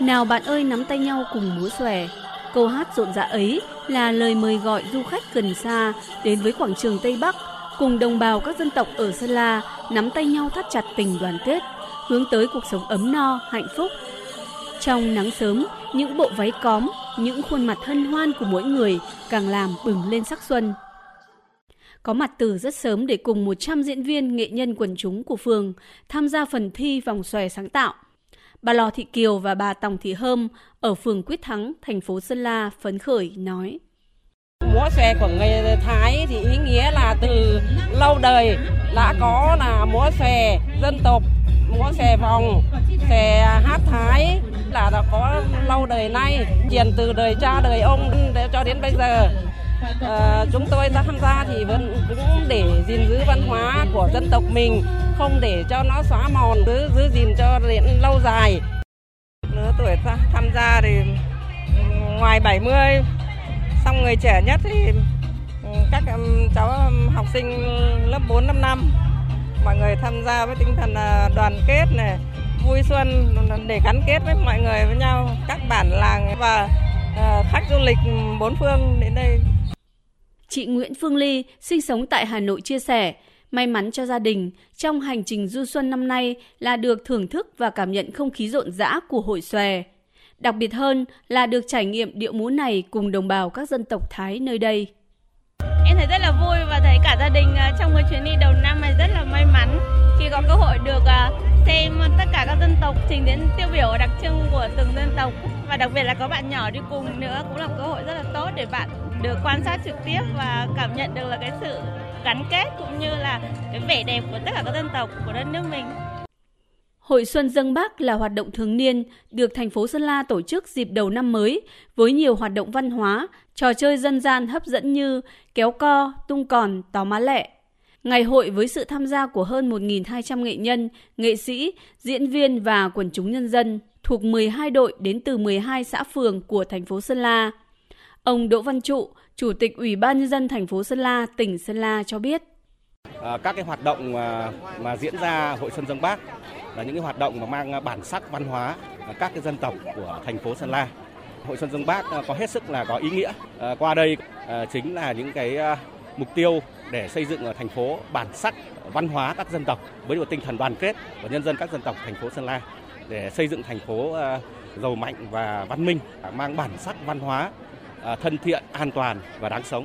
Nào bạn ơi nắm tay nhau cùng múa xòe. Câu hát rộn rã ấy là lời mời gọi du khách gần xa đến với quảng trường Tây Bắc cùng đồng bào các dân tộc ở Sơn La nắm tay nhau thắt chặt tình đoàn kết, hướng tới cuộc sống ấm no, hạnh phúc. Trong nắng sớm, những bộ váy cóm, những khuôn mặt hân hoan của mỗi người càng làm bừng lên sắc xuân. Có mặt từ rất sớm để cùng 100 diễn viên nghệ nhân quần chúng của phường tham gia phần thi vòng xòe sáng tạo. Bà Lò Thị Kiều và bà Tòng Thị Hơm ở phường Quyết Thắng, thành phố Sơn La phấn khởi nói. Múa xòe của người Thái thì ý nghĩa là từ lâu đời đã có là múa xòe dân tộc, múa xòe vòng, xòe hát Thái là đã có lâu đời nay, truyền từ đời cha đời ông cho đến bây giờ uh, chúng tôi tham gia thì vẫn cũng để gìn giữ văn hóa của dân tộc mình, không để cho nó xóa mòn, giữ, giữ gìn cho đến lâu dài. Lứa tuổi tham gia thì ngoài 70 xong người trẻ nhất thì các cháu học sinh lớp 4 5 năm. Mọi người tham gia với tinh thần à, đoàn kết này vui xuân để gắn kết với mọi người với nhau. Các bản làng và ờ, khách du lịch bốn phương đến đây. Chị Nguyễn Phương Ly sinh sống tại Hà Nội chia sẻ, may mắn cho gia đình trong hành trình du xuân năm nay là được thưởng thức và cảm nhận không khí rộn rã của hội xòe. Đặc biệt hơn là được trải nghiệm điệu múa này cùng đồng bào các dân tộc Thái nơi đây. Em thấy rất là vui và thấy cả gia đình à, trong cái chuyến đi đầu năm này rất là may mắn khi có cơ hội được à, xem tất cả các dân tộc trình diễn tiêu biểu đặc trưng của từng dân tộc và đặc biệt là có bạn nhỏ đi cùng nữa cũng là cơ hội rất là tốt để bạn được quan sát trực tiếp và cảm nhận được là cái sự gắn kết cũng như là cái vẻ đẹp của tất cả các dân tộc của đất nước mình. Hội Xuân Dân Bắc là hoạt động thường niên được thành phố Sơn La tổ chức dịp đầu năm mới với nhiều hoạt động văn hóa, trò chơi dân gian hấp dẫn như kéo co, tung còn, tó má lẹ. Ngày hội với sự tham gia của hơn 1.200 nghệ nhân, nghệ sĩ, diễn viên và quần chúng nhân dân thuộc 12 đội đến từ 12 xã phường của thành phố Sơn La. Ông Đỗ Văn Trụ, Chủ tịch Ủy ban nhân dân thành phố Sơn La, tỉnh Sơn La cho biết. À, các cái hoạt động mà, mà diễn ra Hội Xuân Dân Bác là những cái hoạt động mà mang bản sắc văn hóa các cái dân tộc của thành phố Sơn La. Hội Xuân Dân Bác à, có hết sức là có ý nghĩa. À, qua đây à, chính là những cái à, mục tiêu để xây dựng ở thành phố bản sắc văn hóa các dân tộc với một tinh thần đoàn kết của nhân dân các dân tộc thành phố Sơn La để xây dựng thành phố à, giàu mạnh và văn minh, à, mang bản sắc văn hóa À, thân thiện, an toàn và đáng sống.